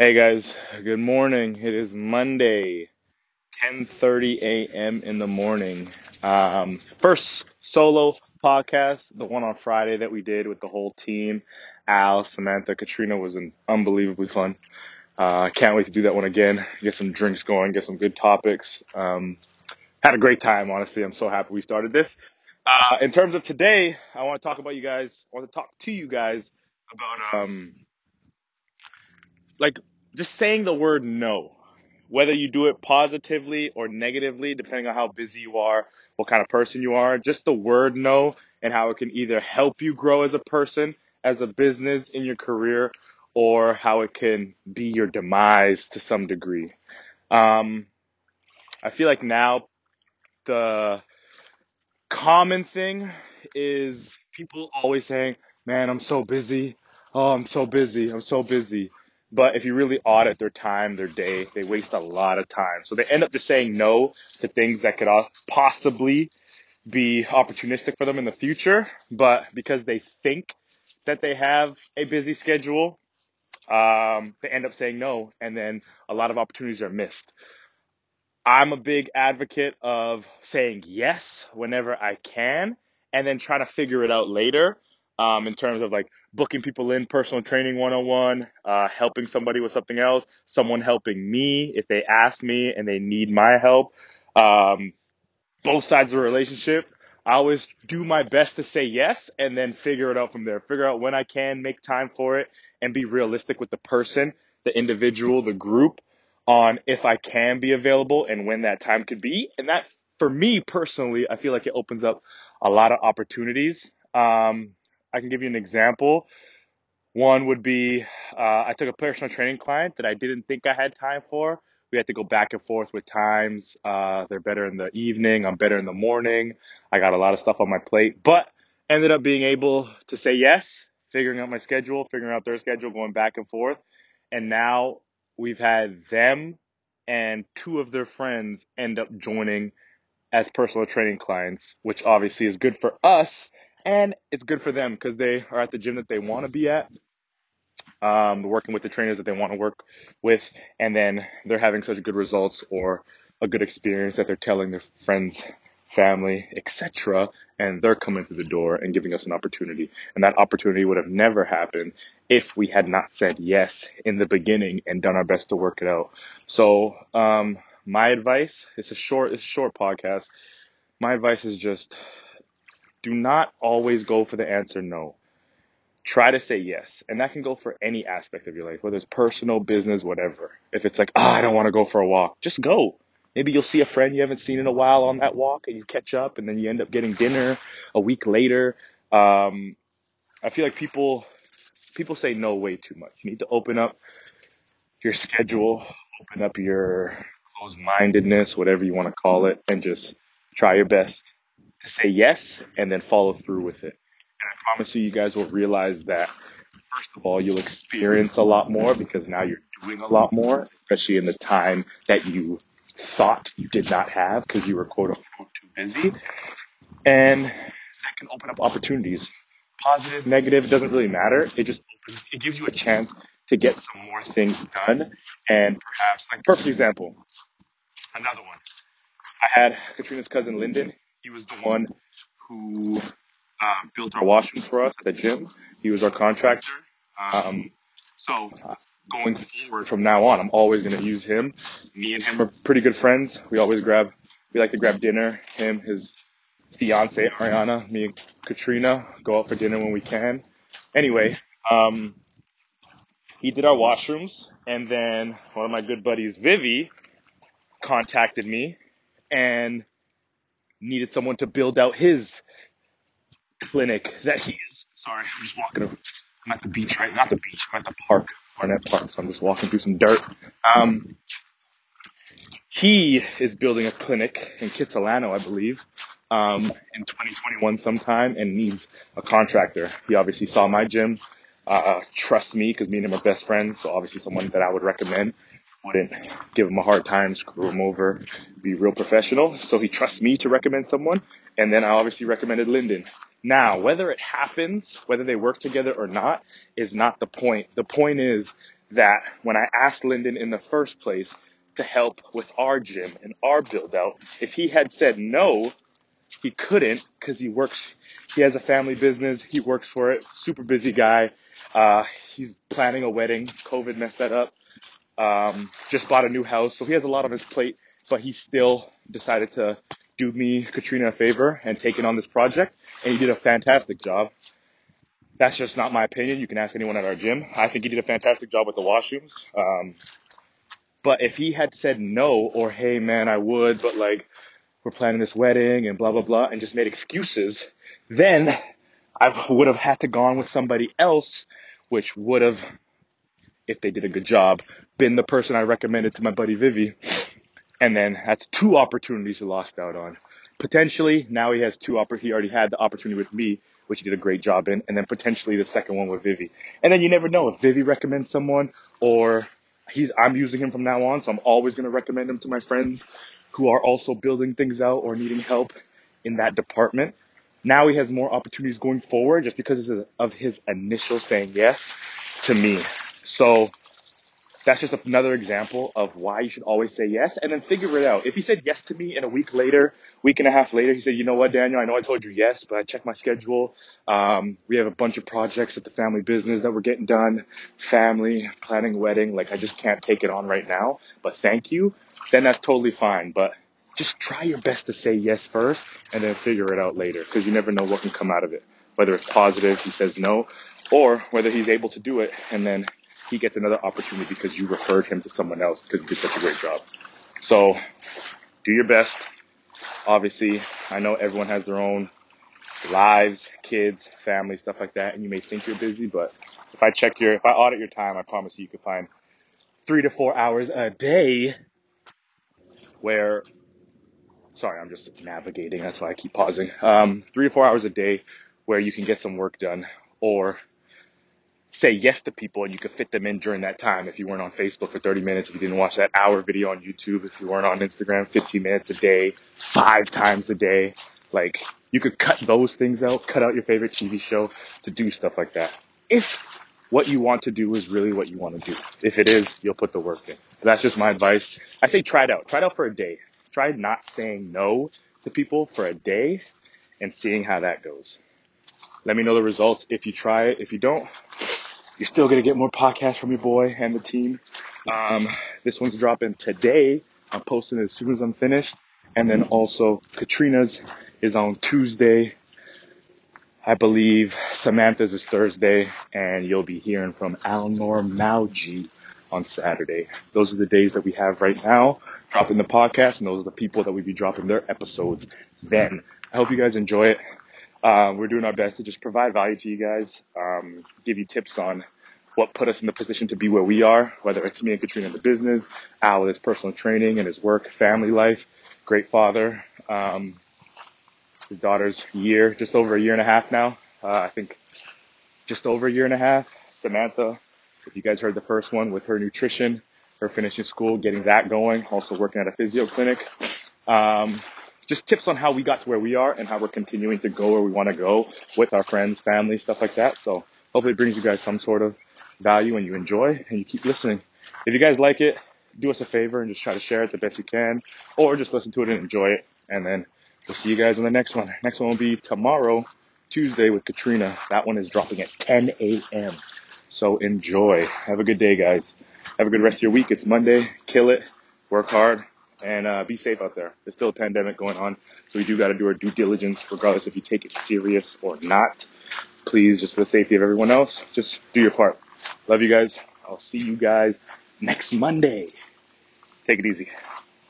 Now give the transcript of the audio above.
Hey guys, good morning. It is Monday, 10:30 a.m. in the morning. Um, first solo podcast, the one on Friday that we did with the whole team. Al, Samantha, Katrina was an unbelievably fun. Uh, I can't wait to do that one again. Get some drinks going, get some good topics. Um, had a great time, honestly. I'm so happy we started this. Uh, in terms of today, I want to talk about you guys. I want to talk to you guys about um, like just saying the word no, whether you do it positively or negatively, depending on how busy you are, what kind of person you are, just the word no and how it can either help you grow as a person, as a business, in your career, or how it can be your demise to some degree. Um, I feel like now the common thing is people always saying, man, I'm so busy. Oh, I'm so busy. I'm so busy. But if you really audit their time, their day, they waste a lot of time. So they end up just saying no to things that could possibly be opportunistic for them in the future. But because they think that they have a busy schedule, um, they end up saying no. And then a lot of opportunities are missed. I'm a big advocate of saying yes whenever I can and then trying to figure it out later um, in terms of like booking people in personal training one-on-one uh, helping somebody with something else someone helping me if they ask me and they need my help um, both sides of the relationship i always do my best to say yes and then figure it out from there figure out when i can make time for it and be realistic with the person the individual the group on if I can be available and when that time could be. And that, for me personally, I feel like it opens up a lot of opportunities. Um, I can give you an example. One would be uh, I took a personal training client that I didn't think I had time for. We had to go back and forth with times. Uh, they're better in the evening. I'm better in the morning. I got a lot of stuff on my plate, but ended up being able to say yes, figuring out my schedule, figuring out their schedule, going back and forth. And now we've had them and two of their friends end up joining as personal training clients, which obviously is good for us and it's good for them because they are at the gym that they want to be at, um, working with the trainers that they want to work with, and then they're having such good results or a good experience that they're telling their friends, family, etc., and they're coming through the door and giving us an opportunity. And that opportunity would have never happened if we had not said yes in the beginning and done our best to work it out. So, um, my advice, it's a short, it's a short podcast. My advice is just do not always go for the answer no. Try to say yes. And that can go for any aspect of your life, whether it's personal, business, whatever. If it's like, oh, I don't want to go for a walk, just go. Maybe you'll see a friend you haven't seen in a while on that walk and you catch up and then you end up getting dinner a week later. Um, I feel like people people say no way too much. You need to open up your schedule, open up your closed mindedness, whatever you want to call it, and just try your best to say yes and then follow through with it. And I promise you, you guys will realize that first of all, you'll experience a lot more because now you're doing a lot more, especially in the time that you thought you did not have because you were quote unquote too busy. And that can open up opportunities. Positive, negative, doesn't really matter. It just opens, it gives you a chance to get some more things done. And perhaps, like, perfect example, another one. I had Katrina's cousin Lyndon. He was the one who uh, built our washrooms for us at the gym. He was our contractor. Um, so uh, going forward from now on, I'm always going to use him. Me and him are pretty good friends. We always grab, we like to grab dinner. Him, his fiance Ariana, me and Katrina go out for dinner when we can. Anyway, um, he did our washrooms, and then one of my good buddies, Vivi, contacted me and needed someone to build out his clinic that he is. Sorry, I'm just walking. I'm at the beach, right? Not the beach. I'm at the park, Barnett Park. So I'm just walking through some dirt. Um, he is building a clinic in Kitsilano, I believe, um, in 2021 sometime, and needs a contractor. He obviously saw my gym, uh, trust me because me and him are best friends. So obviously someone that I would recommend wouldn't give him a hard time, screw him over, be real professional. So he trusts me to recommend someone. And then I obviously recommended Lyndon. Now, whether it happens, whether they work together or not, is not the point. The point is that when I asked Lyndon in the first place to help with our gym and our build out, if he had said no, he couldn't because he works, he has a family business, he works for it, super busy guy. Uh, he's planning a wedding. COVID messed that up. Um, just bought a new house, so he has a lot on his plate, but he still decided to do me, Katrina, a favor and take in on this project, and he did a fantastic job. That's just not my opinion. You can ask anyone at our gym. I think he did a fantastic job with the washrooms. Um, but if he had said no or hey man, I would, but like we're planning this wedding and blah blah blah, and just made excuses, then I would have had to gone with somebody else, which would have, if they did a good job, been the person I recommended to my buddy Vivi. And then that's two opportunities he lost out on. Potentially, now he has two oppor- he already had the opportunity with me, which he did a great job in, and then potentially the second one with Vivi. And then you never know if Vivi recommends someone or he's I'm using him from now on, so I'm always gonna recommend him to my friends who are also building things out or needing help in that department. Now he has more opportunities going forward just because of his initial saying yes to me. So that's just another example of why you should always say yes and then figure it out. If he said yes to me and a week later, week and a half later, he said, you know what, Daniel, I know I told you yes, but I checked my schedule. Um, we have a bunch of projects at the family business that we're getting done, family, planning wedding. Like I just can't take it on right now, but thank you. Then that's totally fine. But just try your best to say yes first and then figure it out later because you never know what can come out of it. Whether it's positive, he says no, or whether he's able to do it and then he gets another opportunity because you referred him to someone else because he did such a great job. So do your best. Obviously, I know everyone has their own lives, kids, family, stuff like that, and you may think you're busy, but if I check your, if I audit your time, I promise you, you can find three to four hours a day where, sorry, I'm just navigating. That's why I keep pausing. Um, three to four hours a day where you can get some work done or say yes to people and you could fit them in during that time. If you weren't on Facebook for 30 minutes, if you didn't watch that hour video on YouTube, if you weren't on Instagram 15 minutes a day, five times a day, like you could cut those things out, cut out your favorite TV show to do stuff like that. If what you want to do is really what you want to do. If it is, you'll put the work in. That's just my advice. I say try it out. Try it out for a day. Try not saying no to people for a day and seeing how that goes. Let me know the results if you try it. If you don't, you're still going to get more podcasts from your boy and the team. Um, this one's dropping today. I'm posting it as soon as I'm finished. And then also Katrina's is on Tuesday. I believe Samantha's is Thursday and you'll be hearing from Alnor Mauji on Saturday. Those are the days that we have right now dropping the podcast and those are the people that we be dropping their episodes then. I hope you guys enjoy it. Um, we're doing our best to just provide value to you guys, um, give you tips on what put us in the position to be where we are, whether it's me and Katrina in the business, Al with his personal training and his work, family life, great father, um, his daughter's year, just over a year and a half now. Uh, I think just over a year and a half. Samantha, if you guys heard the first one with her nutrition, her finishing school, getting that going, also working at a physio clinic. Um, just tips on how we got to where we are and how we're continuing to go where we want to go with our friends, family, stuff like that. So hopefully it brings you guys some sort of value and you enjoy and you keep listening. If you guys like it, do us a favor and just try to share it the best you can or just listen to it and enjoy it. And then we'll see you guys on the next one. Next one will be tomorrow, Tuesday with Katrina. That one is dropping at 10 a.m. So enjoy. Have a good day, guys. Have a good rest of your week. It's Monday. Kill it. Work hard and uh, be safe out there. There's still a pandemic going on, so we do got to do our due diligence, regardless if you take it serious or not. Please, just for the safety of everyone else, just do your part. Love you guys. I'll see you guys next Monday. Take it easy.